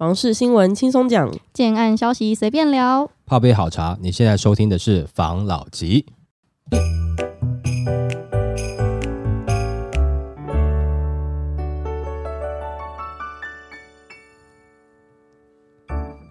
房事新闻轻松讲，建案消息随便聊。泡杯好茶，你现在收听的是房老吉。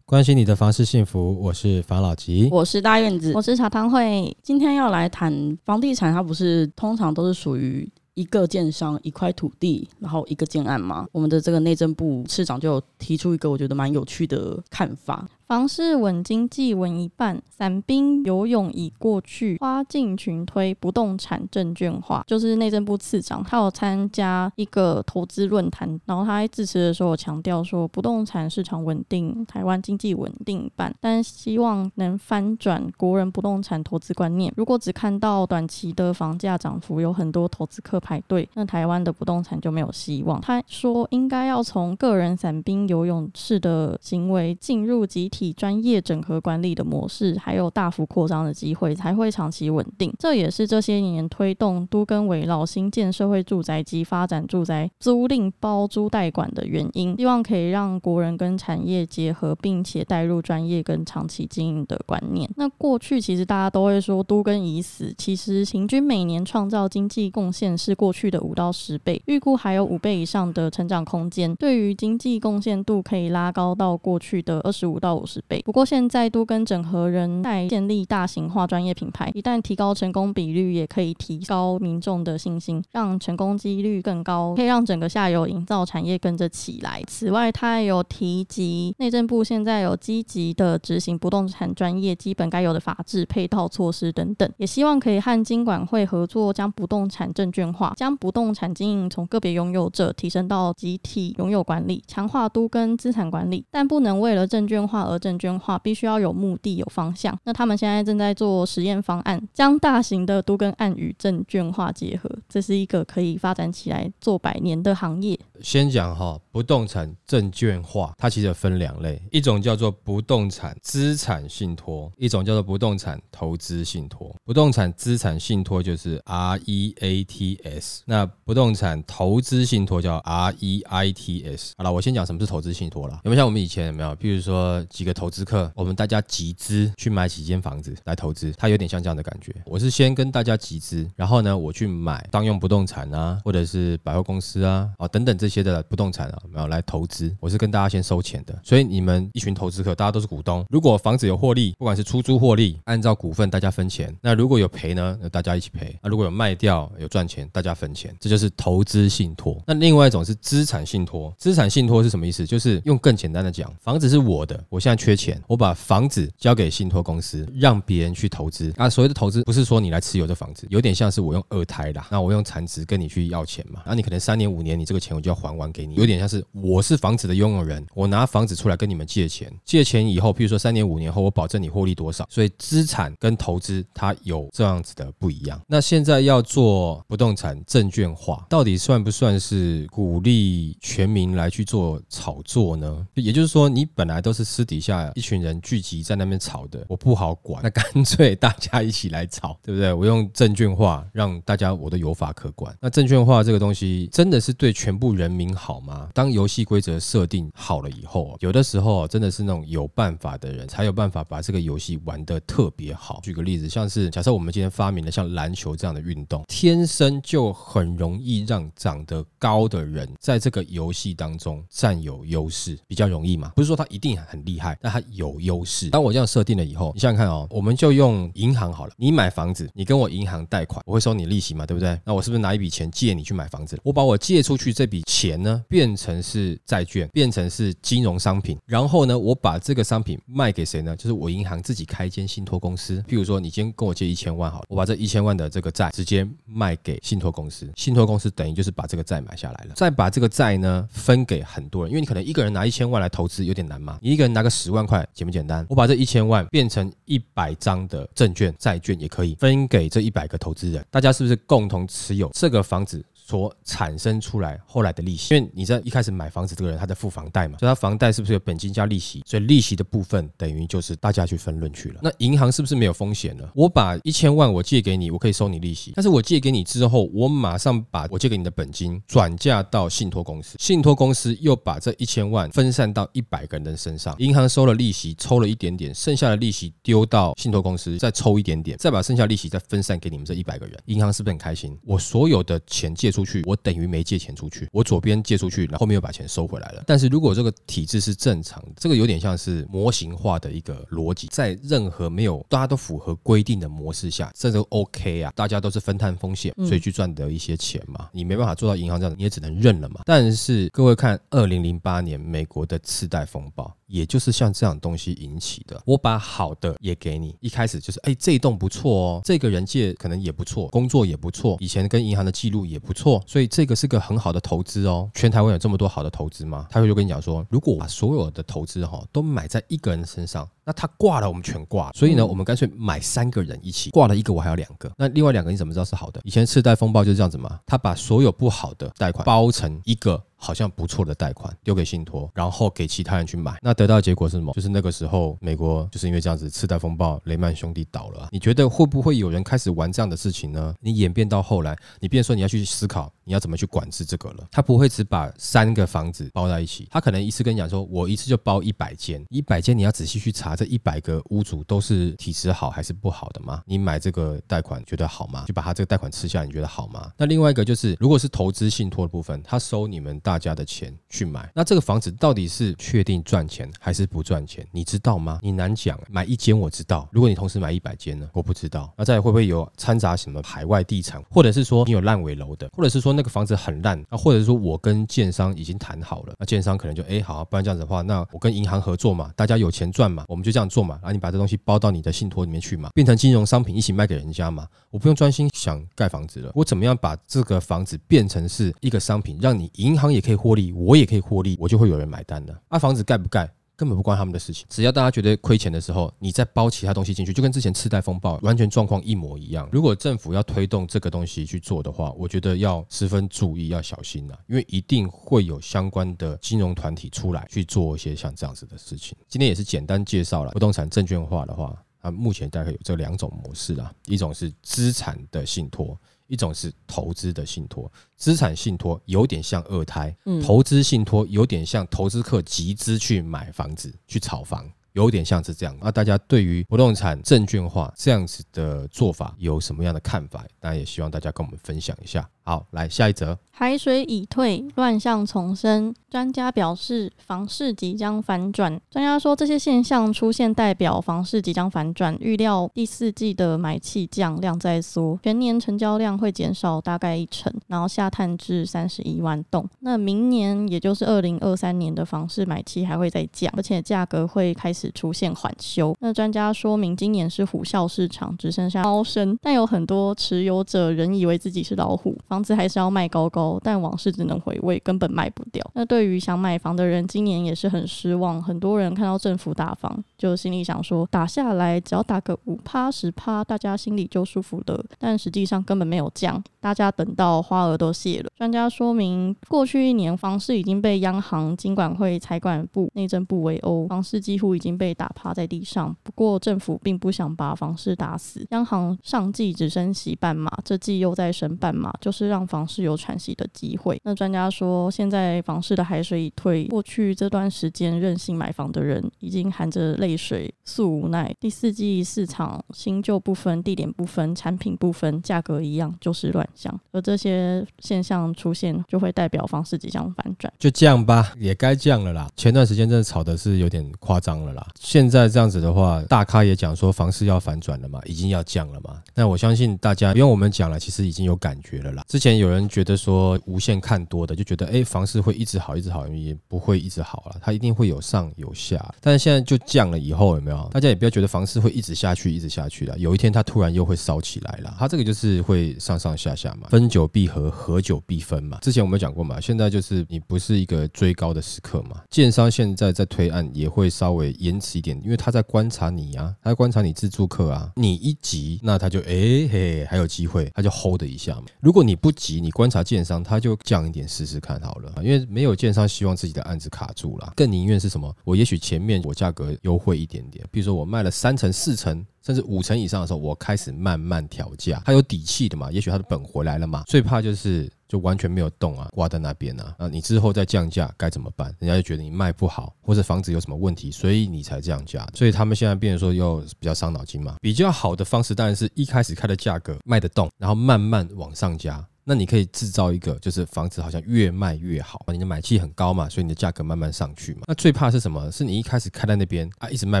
关心你的房事幸福，我是房老吉。我是大院子，我是茶汤会，今天要来谈房地产，它不是通常都是属于一个建商一块土地，然后一个建案嘛？我们的这个内政部市长就提出一个我觉得蛮有趣的看法。房市稳经济稳一半，散兵游泳已过去，花尽群推不动产证券化。就是内政部次长，他有参加一个投资论坛，然后他在致辞的时候强调说，不动产市场稳定，台湾经济稳定一半，但希望能翻转国人不动产投资观念。如果只看到短期的房价涨幅，有很多投资客排队，那台湾的不动产就没有希望。他说，应该要从个人散兵游泳式的行为进入集体。体专业整合管理的模式，还有大幅扩张的机会，才会长期稳定。这也是这些年推动都跟围绕新建社会住宅及发展住宅租赁包租代管的原因。希望可以让国人跟产业结合，并且带入专业跟长期经营的观念。那过去其实大家都会说都跟已死，其实平均每年创造经济贡献是过去的五到十倍，预估还有五倍以上的成长空间。对于经济贡献度可以拉高到过去的二十五到五。十倍。不过现在都跟整合人在建立大型化专业品牌，一旦提高成功比率，也可以提高民众的信心，让成功几率更高，可以让整个下游营造产业跟着起来。此外，他也有提及内政部现在有积极的执行不动产专业基本该有的法制配套措施等等，也希望可以和金管会合作，将不动产证券化，将不动产经营从个别拥有者提升到集体拥有管理，强化都跟资产管理，但不能为了证券化而证券化必须要有目的、有方向。那他们现在正在做实验方案，将大型的都跟案与证券化结合，这是一个可以发展起来做百年的行业。先讲哈，不动产证券化，它其实分两类，一种叫做不动产资产信托，一种叫做不动产投资信托。不动产资产信托就是 REATS，那不动产投资信托叫 REITS。好了，我先讲什么是投资信托了。有没有像我们以前有没有？比如说几个投资客，我们大家集资去买几间房子来投资，它有点像这样的感觉。我是先跟大家集资，然后呢，我去买当用不动产啊，或者是百货公司啊，啊等等这些的不动产啊，没有来投资。我是跟大家先收钱的，所以你们一群投资客，大家都是股东。如果房子有获利，不管是出租获利，按照股份大家分钱；那如果有赔呢，那大家一起赔；那如果有卖掉有赚钱，大家分钱。这就是投资信托。那另外一种是资产信托。资产信托是什么意思？就是用更简单的讲，房子是我的，我现在缺钱，我把房子交给信托公司，让别人去投资。啊，所谓的投资不是说你来持有这房子，有点像是我用二胎啦，那我用用残值跟你去要钱嘛。那你可能三年五年，你这个钱我就要还完给你，有点像是我是房子的拥有人，我拿房子出来跟你们借钱，借钱以后，譬如说三年五年后，我保证你获利多少。所以资产跟投资它有这样子的不一样。那现在要做不动产证券化，到底算不算是鼓励全民来去做炒作呢？也就是说，你本来都是私底下一群人聚集在那边炒的，我不好管，那干脆大家一起来炒，对不对？我用证券化让大家我都有法可管。那证券化这个东西真的是对全部人民好吗？当游戏规则设定好了以后，有的时候真的是那种有办法的人才有办法把这个游戏玩得特别好。举个例子，像是假设我们今天发明了像篮球这样的运动，天生就很容易让长得高的人在这个游戏当中占有优势，比较容易嘛？不是说他一定很厉害，但他有优势。当我这样设定了以后，你想想看哦，我们就用银行好了。你买房子，你跟我银行贷款，我会收你利息嘛，对不对？那我是不是拿一笔钱借你去买房子？我把我借出去这笔钱呢，变成是债券，变成是金融商品，然后呢，我把这个商品卖给谁呢？就是我银行自己开一间信托公司。譬如说，你今天跟我借一千万好了，我把这一千万的这个债直接卖给信托公司，信托公司等于就是把这个债买下来了，再把这个债呢分给很多人，因为你可能一个人拿一千万来投资有点难嘛，你一个人拿个十万块简不简单？我把这一千万变成一百张的证券债券也可以分给这一百个投资人，大家是不是共同持有这个房子？所产生出来后来的利息。因为你在一开始买房子这个人他在付房贷嘛，所以他房贷是不是有本金加利息？所以利息的部分等于就是大家去分论去了。那银行是不是没有风险呢？我把一千万我借给你，我可以收你利息，但是我借给你之后，我马上把我借给你的本金转嫁到信托公司，信托公司又把这一千万分散到一百个人的身上，银行收了利息，抽了一点点，剩下的利息丢到信托公司，再抽一点点，再把剩下利息再分散给你们这一百个人，银行是不是很开心？我所有的钱借出去，我等于没借钱出去，我左边借出去，然后后面又把钱收回来了。但是如果这个体制是正常的，这个有点像是模型化的一个逻辑，在任何没有大家都符合规定的模式下，这都 OK 啊，大家都是分摊风险，所以去赚得一些钱嘛。你没办法做到银行这样，你也只能认了嘛。但是各位看，二零零八年美国的次贷风暴。也就是像这样东西引起的，我把好的也给你，一开始就是哎这一栋不错哦，这个人借可能也不错，工作也不错，以前跟银行的记录也不错，所以这个是个很好的投资哦。全台湾有这么多好的投资吗？他会就跟你讲说，如果我把所有的投资哈都买在一个人身上，那他挂了，我们全挂。所以呢，我们干脆买三个人一起挂了一个，我还有两个，那另外两个你怎么知道是好的？以前次贷风暴就是这样子嘛，他把所有不好的贷款包成一个。好像不错的贷款丢给信托，然后给其他人去买，那得到的结果是什么？就是那个时候美国就是因为这样子次贷风暴，雷曼兄弟倒了。你觉得会不会有人开始玩这样的事情呢？你演变到后来，你变说你要去思考你要怎么去管制这个了。他不会只把三个房子包在一起，他可能一次跟你讲说，我一次就包一百间，一百间你要仔细去查这一百个屋主都是体质好还是不好的吗？你买这个贷款觉得好吗？就把他这个贷款吃下，你觉得好吗？那另外一个就是，如果是投资信托的部分，他收你们。大家的钱去买，那这个房子到底是确定赚钱还是不赚钱？你知道吗？你难讲。买一间我知道，如果你同时买一百间呢？我不知道。那再会不会有掺杂什么海外地产，或者是说你有烂尾楼的，或者是说那个房子很烂，那或者是说我跟建商已经谈好了，那建商可能就哎好，不然这样子的话，那我跟银行合作嘛，大家有钱赚嘛，我们就这样做嘛，然后你把这东西包到你的信托里面去嘛，变成金融商品一起卖给人家嘛，我不用专心想盖房子了，我怎么样把这个房子变成是一个商品，让你银行也可以获利，我。也可以获利，我就会有人买单的。啊，房子盖不盖根本不关他们的事情，只要大家觉得亏钱的时候，你再包其他东西进去，就跟之前次贷风暴完全状况一模一样。如果政府要推动这个东西去做的话，我觉得要十分注意，要小心了，因为一定会有相关的金融团体出来去做一些像这样子的事情。今天也是简单介绍了不动产证券化的话，它目前大概有这两种模式啊，一种是资产的信托。一种是投资的信托，资产信托有点像二胎，投资信托有点像投资客集资去买房子去炒房，有点像是这样。那大家对于不动产证券化这样子的做法有什么样的看法？当然也希望大家跟我们分享一下。好，来下一则。海水已退，乱象丛生。专家表示，房市即将反转。专家说，这些现象出现代表房市即将反转。预料第四季的买气降，量在缩，全年成交量会减少大概一成，然后下探至三十一万栋。那明年，也就是二零二三年的房市买气还会再降，而且价格会开始出现缓修。那专家说明，今年是虎啸市场，只剩下猫生，但有很多持有者仍以为自己是老虎。房子还是要卖高高，但往事只能回味，根本卖不掉。那对于想买房的人，今年也是很失望。很多人看到政府打房，就心里想说，打下来只要打个五趴十趴，大家心里就舒服了。但实际上根本没有降，大家等到花儿都谢了。专家说明，过去一年房市已经被央行、金管会、财管部、内政部围殴，房市几乎已经被打趴在地上。不过政府并不想把房市打死，央行上季只升息半码，这季又在升半码，就是让房市有喘息的机会。那专家说，现在房市的海水已退，过去这段时间任性买房的人已经含着泪水诉无奈。第四季市场新旧不分、地点不分、产品不分、价格一样，就是乱象。而这些现象出现，就会代表房市即将反转。就降吧，也该降了啦。前段时间真的炒的是有点夸张了啦。现在这样子的话，大咖也讲说房市要反转了嘛，已经要降了嘛。那我相信大家因为我们讲了，其实已经有感觉了啦。之前有人。觉得说无限看多的，就觉得哎，房市会一直好，一直好，也不会一直好了，它一定会有上有下。但是现在就降了以后，有没有？大家也不要觉得房市会一直下去，一直下去了。有一天它突然又会烧起来了，它这个就是会上上下下嘛，分久必合，合久必分嘛。之前我们讲过嘛，现在就是你不是一个追高的时刻嘛。建商现在在推案也会稍微延迟一点，因为他在观察你啊，他在观察你自助客啊。你一急，那他就哎嘿还有机会，他就 hold 一下嘛。如果你不急，你观察建商，他就降一点试试看好了，因为没有建商希望自己的案子卡住了，更宁愿是什么？我也许前面我价格优惠一点点，比如说我卖了三成、四成。甚至五成以上的时候，我开始慢慢调价，他有底气的嘛？也许他的本回来了嘛？最怕就是就完全没有动啊，挂在那边啊。那你之后再降价该怎么办？人家就觉得你卖不好，或者房子有什么问题，所以你才降价。所以他们现在变得说又比较伤脑筋嘛。比较好的方式当然是一开始开的价格卖得动，然后慢慢往上加。那你可以制造一个，就是房子好像越卖越好，你的买气很高嘛，所以你的价格慢慢上去嘛。那最怕是什么？是你一开始开在那边啊，一直卖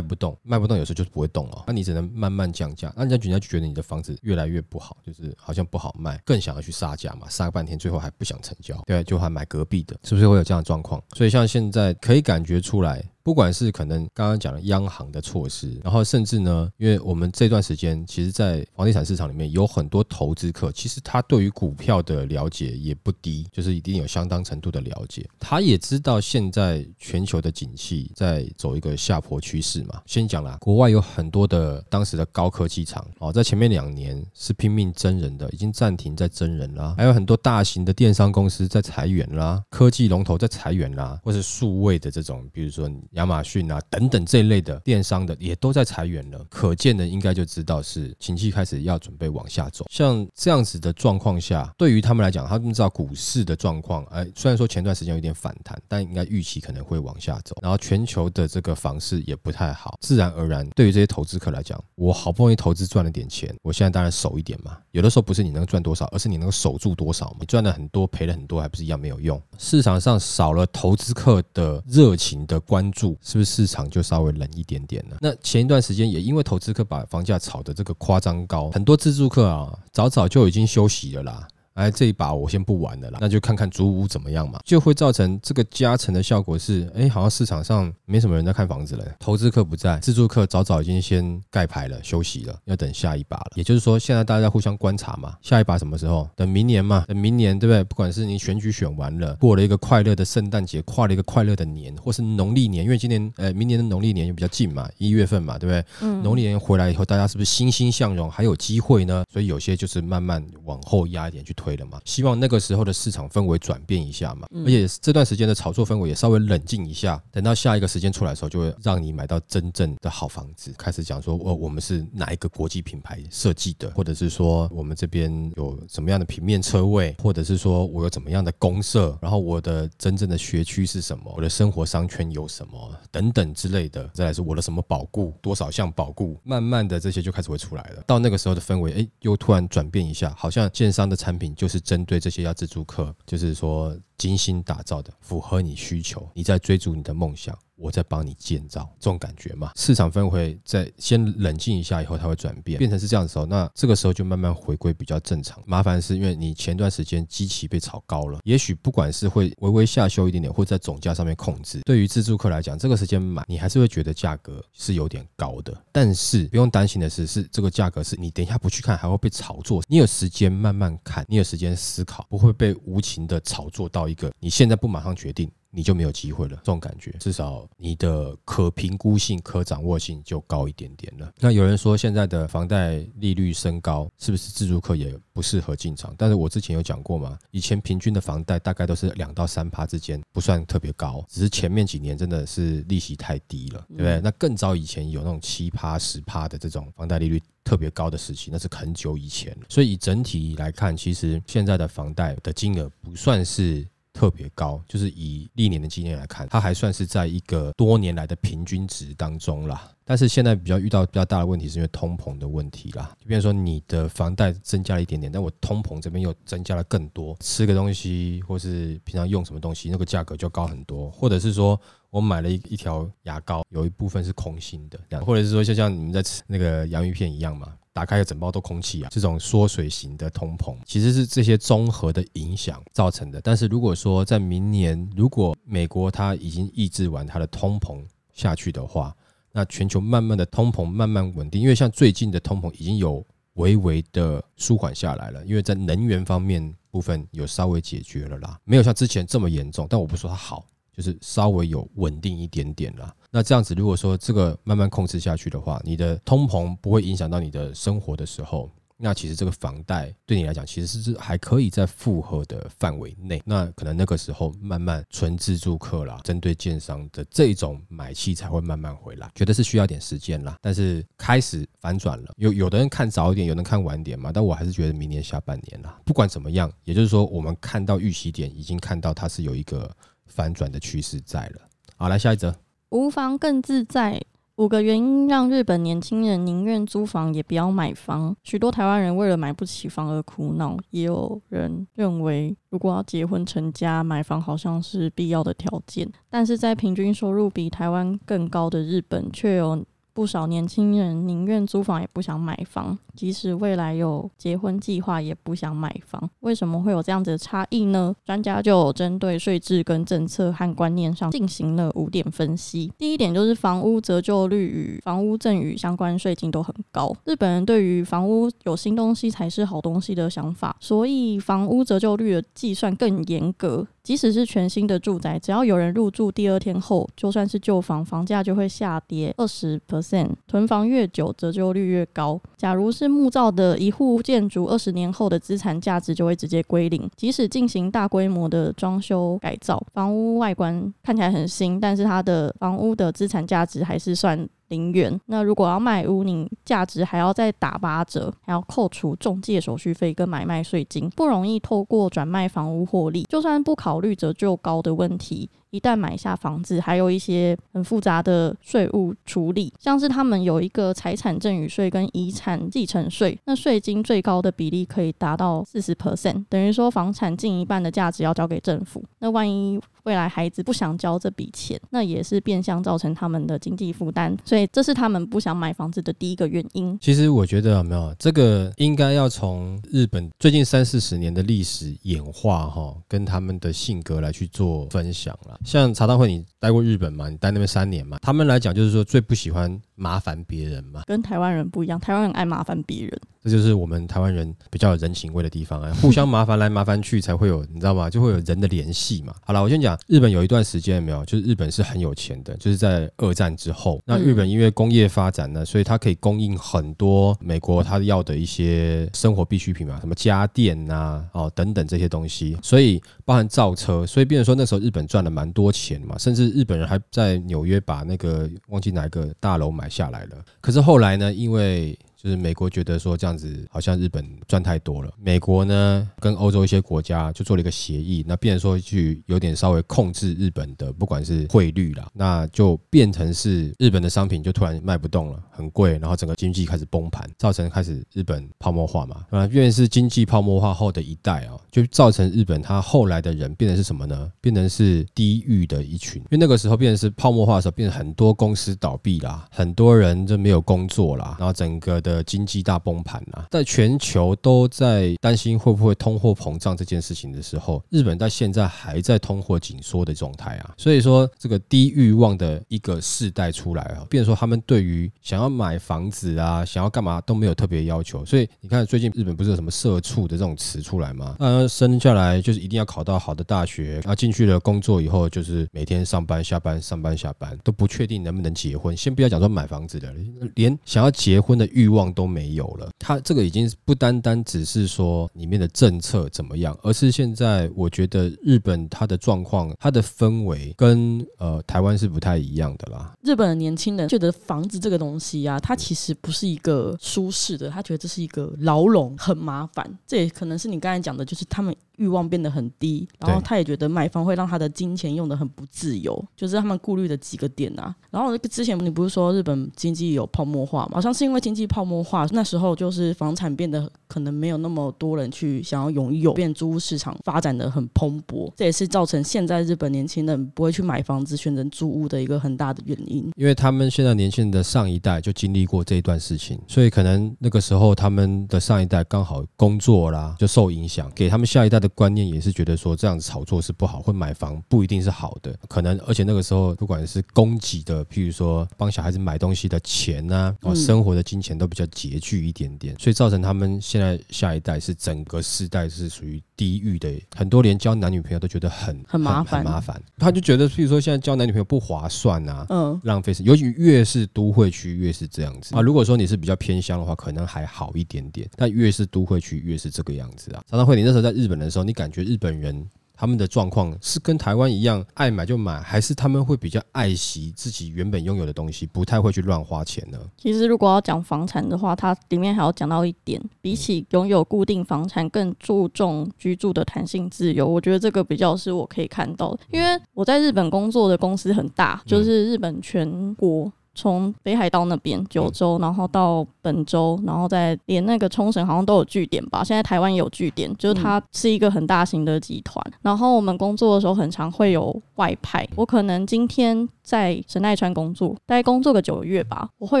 不动，卖不动，有时候就不会动哦。那你只能慢慢降价，那人家人家就觉得你的房子越来越不好，就是好像不好卖，更想要去杀价嘛，杀半天，最后还不想成交，对，就还买隔壁的，是不是会有这样的状况？所以像现在可以感觉出来。不管是可能刚刚讲的央行的措施，然后甚至呢，因为我们这段时间其实，在房地产市场里面有很多投资客，其实他对于股票的了解也不低，就是一定有相当程度的了解。他也知道现在全球的景气在走一个下坡趋势嘛。先讲啦，国外有很多的当时的高科技厂哦，在前面两年是拼命增人的，已经暂停在增人啦。还有很多大型的电商公司在裁员啦，科技龙头在裁员啦，或是数位的这种，比如说。亚马逊啊，等等这一类的电商的也都在裁员了，可见的应该就知道是景气开始要准备往下走。像这样子的状况下，对于他们来讲，他们知道股市的状况，哎，虽然说前段时间有点反弹，但应该预期可能会往下走。然后全球的这个房市也不太好，自然而然，对于这些投资客来讲，我好不容易投资赚了点钱，我现在当然守一点嘛。有的时候不是你能赚多少，而是你能守住多少嘛。你赚了很多，赔了很多，还不是一样没有用？市场上少了投资客的热情的关注。是不是市场就稍微冷一点点呢？那前一段时间也因为投资客把房价炒的这个夸张高，很多自住客啊早早就已经休息了啦。哎，这一把我先不玩了啦，那就看看主屋怎么样嘛，就会造成这个加成的效果是，哎，好像市场上没什么人在看房子了，投资客不在，自住客早早已经先盖牌了，休息了，要等下一把了。也就是说，现在大家互相观察嘛，下一把什么时候？等明年嘛，等明年对不对？不管是你选举选完了，过了一个快乐的圣诞节，跨了一个快乐的年，或是农历年，因为今年呃明年的农历年又比较近嘛，一月份嘛，对不对？嗯。农历年回来以后，大家是不是欣欣向荣，还有机会呢？所以有些就是慢慢往后压一点去推。推了嘛？希望那个时候的市场氛围转变一下嘛，而且这段时间的炒作氛围也稍微冷静一下。等到下一个时间出来的时候，就会让你买到真正的好房子。开始讲说，哦，我们是哪一个国际品牌设计的，或者是说我们这边有什么样的平面车位，或者是说我有怎么样的公社，然后我的真正的学区是什么，我的生活商圈有什么等等之类的。再来是我的什么保固，多少项保固，慢慢的这些就开始会出来了。到那个时候的氛围，哎，又突然转变一下，好像建商的产品。就是针对这些要自助客，就是说精心打造的，符合你需求，你在追逐你的梦想。我在帮你建造，这种感觉嘛，市场氛围在先冷静一下以后，它会转变，变成是这样的时候，那这个时候就慢慢回归比较正常。麻烦是因为你前段时间机器被炒高了，也许不管是会微微下修一点点，或在总价上面控制，对于自助客来讲，这个时间买你还是会觉得价格是有点高的。但是不用担心的是，是这个价格是你等一下不去看还会被炒作，你有时间慢慢看，你有时间思考，不会被无情的炒作到一个你现在不马上决定。你就没有机会了，这种感觉，至少你的可评估性、可掌握性就高一点点了。那有人说现在的房贷利率升高，是不是自住客也不适合进场？但是我之前有讲过嘛，以前平均的房贷大概都是两到三趴之间，不算特别高，只是前面几年真的是利息太低了，对不对？那更早以前有那种七趴、十趴的这种房贷利率特别高的时期，那是很久以前。所以以整体来看，其实现在的房贷的金额不算是。特别高，就是以历年的经验来看，它还算是在一个多年来的平均值当中啦。但是现在比较遇到比较大的问题，是因为通膨的问题啦。就比如说你的房贷增加了一点点，但我通膨这边又增加了更多，吃个东西或是平常用什么东西，那个价格就高很多。或者是说我买了一一条牙膏，有一部分是空心的，或者是说就像你们在吃那个洋芋片一样嘛。打开整包都空气啊，这种缩水型的通膨其实是这些综合的影响造成的。但是如果说在明年，如果美国它已经抑制完它的通膨下去的话，那全球慢慢的通膨慢慢稳定，因为像最近的通膨已经有微微的舒缓下来了，因为在能源方面部分有稍微解决了啦，没有像之前这么严重。但我不说它好。就是稍微有稳定一点点啦。那这样子，如果说这个慢慢控制下去的话，你的通膨不会影响到你的生活的时候。那其实这个房贷对你来讲，其实是还可以在负荷的范围内。那可能那个时候慢慢纯自助客啦，针对建商的这种买气才会慢慢回来，觉得是需要点时间啦。但是开始反转了，有有的人看早一点，有人看晚点嘛。但我还是觉得明年下半年啦，不管怎么样，也就是说我们看到预期点已经看到它是有一个反转的趋势在了。好，来下一则，无房更自在。五个原因让日本年轻人宁愿租房也不要买房。许多台湾人为了买不起房而苦恼，也有人认为，如果要结婚成家，买房好像是必要的条件。但是在平均收入比台湾更高的日本，却有。不少年轻人宁愿租房也不想买房，即使未来有结婚计划也不想买房。为什么会有这样子的差异呢？专家就针对税制跟政策和观念上进行了五点分析。第一点就是房屋折旧率与房屋赠与相关税金都很高。日本人对于房屋有新东西才是好东西的想法，所以房屋折旧率的计算更严格。即使是全新的住宅，只要有人入住，第二天后就算是旧房，房价就会下跌二十 percent。囤房越久，折旧率越高。假如是木造的一户建筑，二十年后的资产价值就会直接归零。即使进行大规模的装修改造，房屋外观看起来很新，但是它的房屋的资产价值还是算。零元。那如果要卖屋，你价值还要再打八折，还要扣除中介手续费跟买卖税金，不容易透过转卖房屋获利。就算不考虑折旧高的问题。一旦买下房子，还有一些很复杂的税务处理，像是他们有一个财产赠与税跟遗产继承税，那税金最高的比例可以达到四十 percent，等于说房产近一半的价值要交给政府。那万一未来孩子不想交这笔钱，那也是变相造成他们的经济负担，所以这是他们不想买房子的第一个原因。其实我觉得有没有这个应该要从日本最近三四十年的历史演化哈，跟他们的性格来去做分享了。像茶道会，你待过日本嘛？你待那边三年嘛？他们来讲，就是说最不喜欢麻烦别人嘛。跟台湾人不一样，台湾人爱麻烦别人。这就是我们台湾人比较有人情味的地方啊，互相麻烦来麻烦去才会有，你知道吗？就会有人的联系嘛。好了，我先讲日本有一段时间没有，就是日本是很有钱的，就是在二战之后，那日本因为工业发展呢，所以它可以供应很多美国他要的一些生活必需品嘛，什么家电呐，哦等等这些东西，所以包含造车，所以变成说那时候日本赚了蛮多钱嘛，甚至日本人还在纽约把那个忘记哪个大楼买下来了。可是后来呢，因为就是美国觉得说这样子好像日本赚太多了，美国呢跟欧洲一些国家就做了一个协议，那变成说去有点稍微控制日本的不管是汇率啦，那就变成是日本的商品就突然卖不动了，很贵，然后整个经济开始崩盘，造成开始日本泡沫化嘛，啊，因为是经济泡沫化后的一代啊，就造成日本它后来的人变成是什么呢？变成是低欲的一群，因为那个时候变成是泡沫化的时候，变成很多公司倒闭啦，很多人就没有工作啦，然后整个的。经济大崩盘啊，在全球都在担心会不会通货膨胀这件事情的时候，日本在现在还在通货紧缩的状态啊，所以说这个低欲望的一个世代出来啊，变说他们对于想要买房子啊，想要干嘛都没有特别要求，所以你看最近日本不是有什么社畜的这种词出来吗？呃，生下来就是一定要考到好的大学，然后进去了工作以后就是每天上班下班上班下班都不确定能不能结婚，先不要讲说买房子的，连想要结婚的欲望。望都没有了，它这个已经不单单只是说里面的政策怎么样，而是现在我觉得日本它的状况、它的氛围跟呃台湾是不太一样的啦。日本的年轻人觉得房子这个东西啊，它其实不是一个舒适的，他觉得这是一个牢笼，很麻烦。这也可能是你刚才讲的，就是他们。欲望变得很低，然后他也觉得买房会让他的金钱用的很不自由，就是他们顾虑的几个点啊。然后之前你不是说日本经济有泡沫化嘛？好像是因为经济泡沫化，那时候就是房产变得可能没有那么多人去想要拥有，变租屋市场发展的很蓬勃，这也是造成现在日本年轻人不会去买房子，选择租屋的一个很大的原因。因为他们现在年轻人的上一代就经历过这一段事情，所以可能那个时候他们的上一代刚好工作啦就受影响，给他们下一代的。观念也是觉得说这样子炒作是不好，会买房不一定是好的，可能而且那个时候不管是供给的，譬如说帮小孩子买东西的钱呐，哦，生活的金钱都比较拮据一点点，所以造成他们现在下一代是整个世代是属于低欲的，很多连交男女朋友都觉得很很麻烦很麻烦。他就觉得，譬如说现在交男女朋友不划算啊，嗯，浪费尤其越是都会区越是这样子啊。如果说你是比较偏乡的话，可能还好一点点，但越是都会区越是这个样子啊。常常会，你那时候在日本的时候，你感觉日本人。他们的状况是跟台湾一样爱买就买，还是他们会比较爱惜自己原本拥有的东西，不太会去乱花钱呢？其实如果要讲房产的话，它里面还要讲到一点，比起拥有固定房产，更注重居住的弹性自由。我觉得这个比较是我可以看到的，因为我在日本工作的公司很大，就是日本全国。从北海道那边九州，然后到本州，然后再连那个冲绳好像都有据点吧。现在台湾也有据点，就是它是一个很大型的集团。然后我们工作的时候，很常会有外派。我可能今天在神奈川工作，大概工作个九个月吧，我会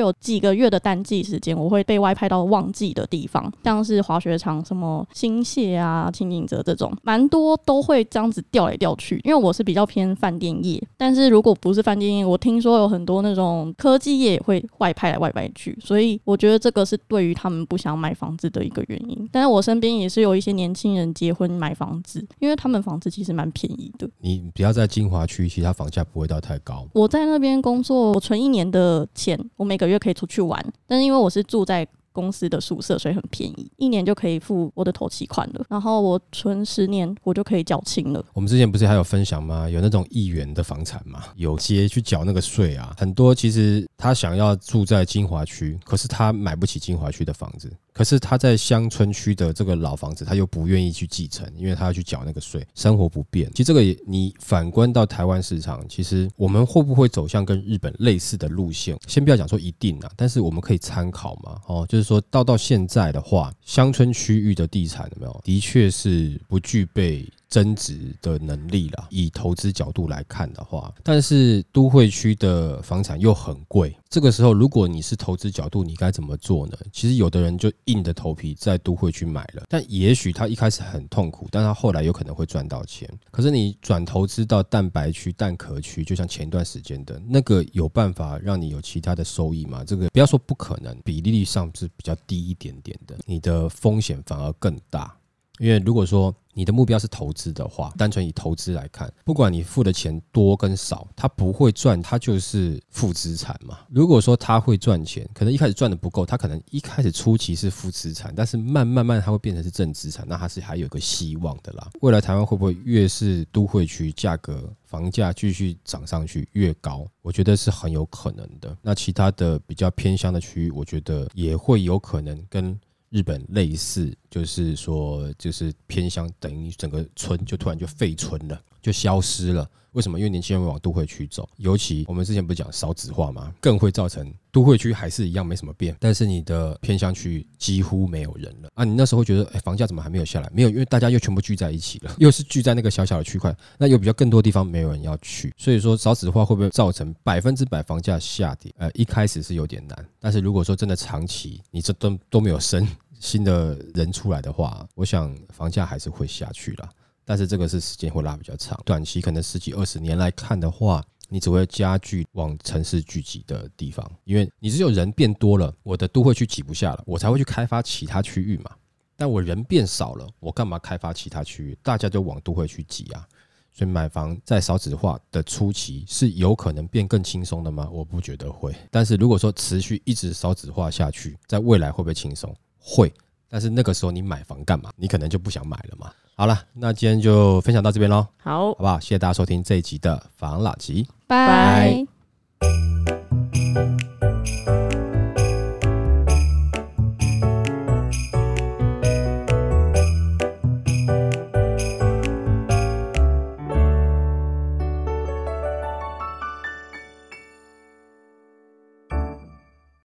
有几个月的淡季时间，我会被外派到旺季的地方，像是滑雪场、什么新泻啊、青井泽这种，蛮多都会这样子调来调去。因为我是比较偏饭店业，但是如果不是饭店业，我听说有很多那种。科技业也会外派来外派去，所以我觉得这个是对于他们不想买房子的一个原因。但是我身边也是有一些年轻人结婚买房子，因为他们房子其实蛮便宜的。你不要在金华区，其他房价不会到太高。我在那边工作，我存一年的钱，我每个月可以出去玩。但是因为我是住在。公司的宿舍，所以很便宜，一年就可以付我的头期款了。然后我存十年，我就可以缴清了。我们之前不是还有分享吗？有那种亿元的房产嘛，有些去缴那个税啊。很多其实他想要住在金华区，可是他买不起金华区的房子。可是他在乡村区的这个老房子，他又不愿意去继承，因为他要去缴那个税，生活不便。其实这个也，你反观到台湾市场，其实我们会不会走向跟日本类似的路线？先不要讲说一定啊，但是我们可以参考嘛。哦，就是说到到现在的话，乡村区域的地产有没有，的确是不具备。增值的能力了，以投资角度来看的话，但是都会区的房产又很贵。这个时候，如果你是投资角度，你该怎么做呢？其实有的人就硬着头皮在都会区买了，但也许他一开始很痛苦，但他后来有可能会赚到钱。可是你转投资到蛋白区、蛋壳区，就像前段时间的那个，有办法让你有其他的收益吗？这个不要说不可能，比例上是比较低一点点的，你的风险反而更大。因为如果说你的目标是投资的话，单纯以投资来看，不管你付的钱多跟少，它不会赚，它就是负资产嘛。如果说它会赚钱，可能一开始赚的不够，它可能一开始初期是负资产，但是慢慢慢它会变成是正资产，那它是还有个希望的啦。未来台湾会不会越是都会区价格房价继续涨上去越高？我觉得是很有可能的。那其他的比较偏乡的区域，我觉得也会有可能跟。日本类似，就是说，就是偏乡等于整个村就突然就废村了，就消失了。为什么？因为年轻人往都会区走，尤其我们之前不是讲少子化吗？更会造成都会区还是一样没什么变，但是你的偏乡区几乎没有人了啊！你那时候觉得，哎，房价怎么还没有下来？没有，因为大家又全部聚在一起了，又是聚在那个小小的区块，那又比较更多地方没有人要去，所以说少子化会不会造成百分之百房价下跌？呃，一开始是有点难，但是如果说真的长期，你这都都没有生新的人出来的话，我想房价还是会下去了。但是这个是时间会拉比较长，短期可能十几二十年来看的话，你只会加剧往城市聚集的地方，因为你只有人变多了，我的都会区挤不下了，我才会去开发其他区域嘛。但我人变少了，我干嘛开发其他区域？大家就往都会区挤啊。所以买房在少子化的初期是有可能变更轻松的吗？我不觉得会。但是如果说持续一直少子化下去，在未来会不会轻松？会。但是那个时候你买房干嘛？你可能就不想买了嘛。好了，那今天就分享到这边喽。好，好不好？谢谢大家收听这一集的房老吉，拜。